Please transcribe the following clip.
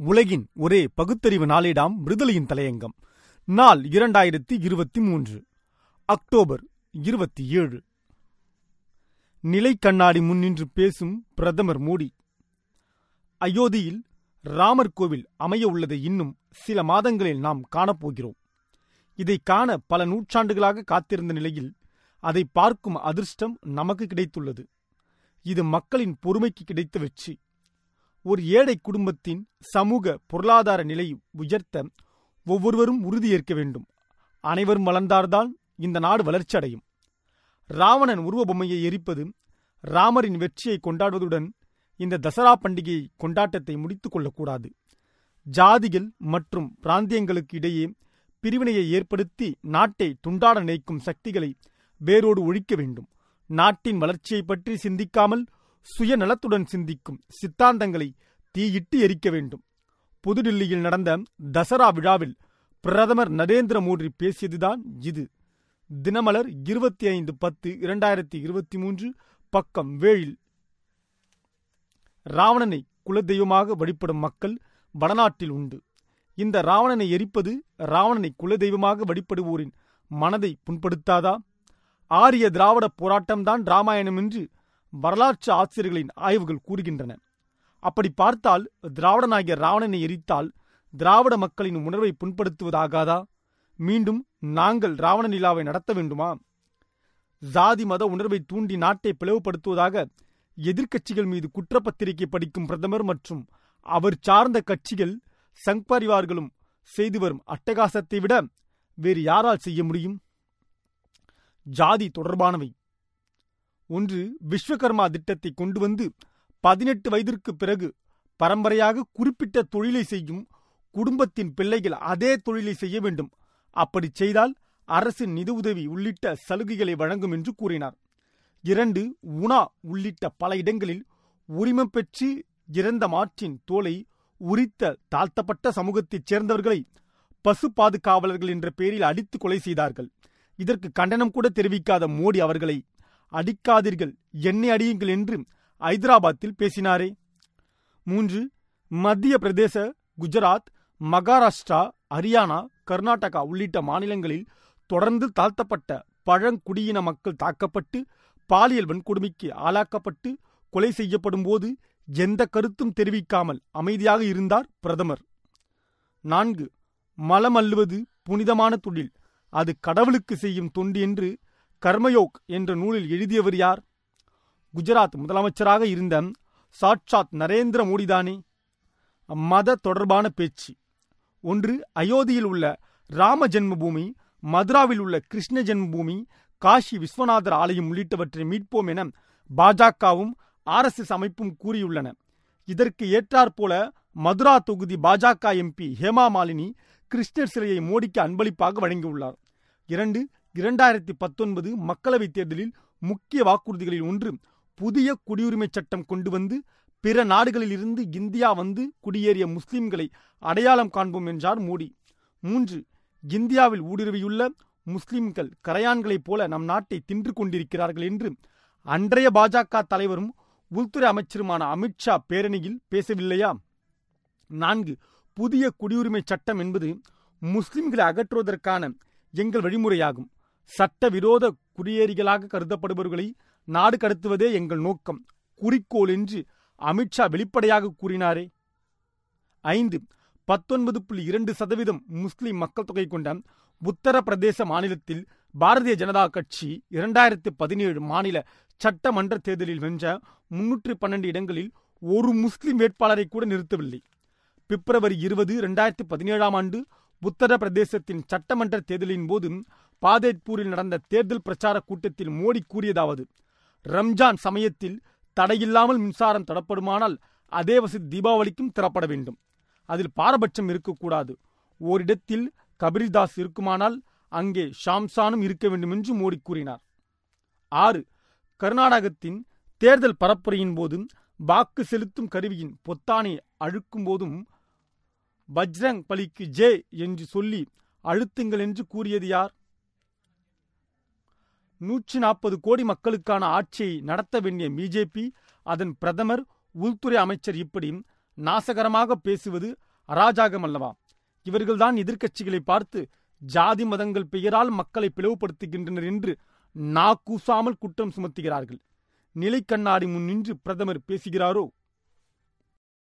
உலகின் ஒரே பகுத்தறிவு நாளேடாம் விடுதலையின் தலையங்கம். நாள் இரண்டாயிரத்தி இருபத்தி மூன்று. அக்டோபர் இருபத்தி ஏழு. நிலை கண்ணாடி முன்னின்று பேசும் பிரதமர் மோடி. அயோத்தியில் ராமர் கோவில் அமைய உள்ளதை இன்னும் சில மாதங்களில் நாம் காணப்போகிறோம். இதை காண பல நூற்றாண்டுகளாக காத்திருந்த நிலையில் அதை பார்க்கும் அதிர்ஷ்டம் நமக்கு கிடைத்துள்ளது. இது மக்களின் பொறுமைக்கு கிடைத்த வெற்றி. ஒரு ஏழை குடும்பத்தின் சமூக பொருளாதார நிலை உயர்த்த ஒவ்வொருவரும் உறுதியேற்க வேண்டும். அனைவரும் வளர்ந்தார்தான் இந்த நாடு வளர்ச்சி அடையும் ராவணன் உருவ பொம்மையை எரிப்பது ராமரின் வெற்றியை கொண்டாடுவதுடன் இந்த தசரா பண்டிகை கொண்டாட்டத்தை முடித்துக் கொள்ளக்கூடாது. ஜாதிகள் மற்றும் பிராந்தியங்களுக்கு இடையே பிரிவினையை ஏற்படுத்தி நாட்டை துண்டாட நினைக்கும் சக்திகளை வேரோடு ஒழிக்க வேண்டும். நாட்டின் வளர்ச்சியை பற்றி சிந்திக்காமல் சுயநலத்துடன் சிந்திக்கும் சித்தாந்தங்களை தீயிட்டு எரிக்க வேண்டும். புதுடில்லியில் நடந்த தசரா விழாவில் பிரதமர் நரேந்திர மோடி பேசியதுதான் இது. தினமலர் இருபத்தி ஐந்து பத்து இரண்டாயிரத்தி இருபத்தி மூன்று பக்கம் வேழில் ராவணனை குலதெய்வமாக வழிபடும் மக்கள் வடநாட்டில் உண்டு. இந்த ராவணனை எரிப்பது ராவணனை குலதெய்வமாக வழிபடுவோரின் மனதை புண்படுத்தாதா? ஆரிய திராவிட போராட்டம்தான் ராமாயணம் என்று வரலாற்று ஆசிரியர்களின் ஆய்வுகள் கூறுகின்றன. அப்படி பார்த்தால் திராவிடனாகிய ராவணனை எரித்தால் திராவிட மக்களின் உணர்வை புண்படுத்துவதாகாதா? மீண்டும் நாங்கள் ராவண நிலாவை நடத்த வேண்டுமா? ஜாதி மத உணர்வை தூண்டி நாட்டை பிளவுபடுத்துவதாக எதிர்க்கட்சிகள் மீது குற்றப்பத்திரிகை படிக்கும் பிரதமர் மற்றும் அவர் சார்ந்த கட்சிகள் சங் பரிவார்களும் செய்து வரும் அட்டகாசத்தை விட வேறு யாரால் செய்ய முடியும்? ஜாதி தொடர்பானவை. ஒன்று விஸ்வகர்மா திட்டத்தை கொண்டு வந்து பதினெட்டு வயதிற்கு பிறகு பரம்பரையாக குறிப்பிட்ட தொழிலை செய்யும் குடும்பத்தின் பிள்ளைகள் அதே தொழிலை செய்ய வேண்டும். அப்படி செய்தால் அரசின் நிதியுதவி உள்ளிட்ட சலுகைகளை வழங்கும் என்று கூறினார். இரண்டு உணா உள்ளிட்ட பல இடங்களில் உரிமம் பெற்று இறந்த மாற்றின் தோலை உரித்த தாழ்த்தப்பட்ட சமூகத்தைச் சேர்ந்தவர்களை பசு பாதுகாவலர்கள் என்ற பெயரில் அடித்து கொலை செய்தார்கள். இதற்கு கண்டனம் கூட தெரிவிக்காத மோடி அவர்களை அடிக்காதீர்கள். என்னை அடியுங்கள் என்று ஐதராபாத்தில் பேசினாரே. மூன்று மத்திய பிரதேச குஜராத் மகாராஷ்டிரா ஹரியானா கர்நாடகா உள்ளிட்ட மாநிலங்களில் தொடர்ந்து தாழ்த்தப்பட்ட பழங்குடியின மக்கள் தாக்கப்பட்டு பாலியல் வன்கொடுமைக்கு ஆளாக்கப்பட்டு கொலை செய்யப்படும் போது எந்த கருத்தும் தெரிவிக்காமல் அமைதியாக இருந்தார் பிரதமர். நான்கு மலம் அள்ளுவது புனிதமான தொழில். அது கடவுளுக்கு செய்யும் தொண்டு என்று கர்மயோக் என்ற நூலில் எழுதியவர் யார்? குஜராத் முதலமைச்சராக இருந்த சாட்சாத் நரேந்திர மோடிதானே. மத தொடர்பான பேச்சு. ஒன்று அயோத்தியில் உள்ள ராம ஜென்மபூமி மதுராவில் உள்ள கிருஷ்ண ஜென்மபூமி காஷி விஸ்வநாதர் ஆலயம் உள்ளிட்டவற்றை மீட்போம் என பாஜகவும் ஆர்எஸ்எஸ் அமைப்பும் கூறியுள்ளன. இதற்கு ஏற்றாற்போல மதுரா தொகுதி பாஜக எம்பி ஹேமா மாலினி கிருஷ்ணர் சிலையை மோடிக்கு அன்பளிப்பாக வழங்கியுள்ளார். இரண்டு இரண்டாயிரத்தி பத்தொன்பது மக்களவைத் தேர்தலில் முக்கிய வாக்குறுதிகளில் ஒன்று புதிய குடியுரிமை சட்டம் கொண்டு வந்து பிற நாடுகளிலிருந்து இந்தியா வந்து குடியேறிய முஸ்லிம்களை அடையாளம் காண்போம் என்றார் மோடி. மூன்று இந்தியாவில் ஊடுருவியுள்ள முஸ்லிம்கள் கரையான்களைப் போல நம் நாட்டை தின்று கொண்டிருக்கிறார்கள் என்று அன்றைய பாஜக தலைவரும் உள்துறை அமைச்சருமான அமித்ஷா பேரணியில் பேசவில்லையா? நான்கு புதிய குடியுரிமை சட்டம் என்பது முஸ்லிம்களை அகற்றுவதற்கான எங்கள் வழிமுறையாகும். சட்டவிரோத குடியேறிகளாக கருதப்படுபவர்களை நாடு கடத்துவதே எங்கள் நோக்கம். குறிக்கோள் என்று அமித்ஷா வெளிப்படையாக கூறினாரே. ஐந்து பத்தொன்பது புள்ளி இரண்டு சதவீதம் முஸ்லிம் மக்கள் தொகை கொண்ட உத்தரப்பிரதேச மாநிலத்தில் பாரதிய ஜனதா கட்சி இரண்டாயிரத்தி பதினேழு மாநில சட்டமன்ற தேர்தலில் வென்ற முன்னூற்றி பன்னெண்டு இடங்களில் ஒரு முஸ்லிம் வேட்பாளரை கூட நிறுத்தவில்லை. பிப்ரவரி இருபது இரண்டாயிரத்தி பதினேழாம் ஆண்டு உத்தரப்பிரதேசத்தின் சட்டமன்ற தேர்தலின் போது பாதேத்பூரில் நடந்த தேர்தல் பிரச்சார கூட்டத்தில் மோடி கூறியதாவது ரம்ஜான் சமயத்தில் தடையில்லாமல் மின்சாரம் தடப்படுமானால் அதே வசதி தீபாவளிக்கும் திறப்பட வேண்டும். அதில் பாரபட்சம் இருக்கக்கூடாது. ஓரிடத்தில் கபிரிதாஸ் இருக்குமானால் அங்கே ஷாம்சானும் இருக்க வேண்டும் என்று மோடி கூறினார். ஆறு கர்நாடகத்தின் தேர்தல் பரப்புரையின் போதும் வாக்கு செலுத்தும் கருவியின் பொத்தானை அழுக்கும் போதும் பஜ்ரங் பலிக்கு ஜே என்று சொல்லி அழுத்துங்கள் என்று கூறியது யார்? நூற்றி நாற்பது கோடி மக்களுக்கான ஆட்சியை நடத்த வேண்டிய பிஜேபி அதன் பிரதமர் உள்துறை அமைச்சர் இப்படி நாசகரமாக பேசுவது அராஜாகம் அல்லவா? இவர்கள்தான் எதிர்க்கட்சிகளை பார்த்து ஜாதி மதங்கள் பெயரால் மக்களை பிளவுபடுத்துகின்றனர் என்று நாக்கூசாமல் குற்றம் சுமத்துகிறார்கள். நிலைக்கண்ணாடி முன் நின்று பிரதமர் பேசுகிறாரோ?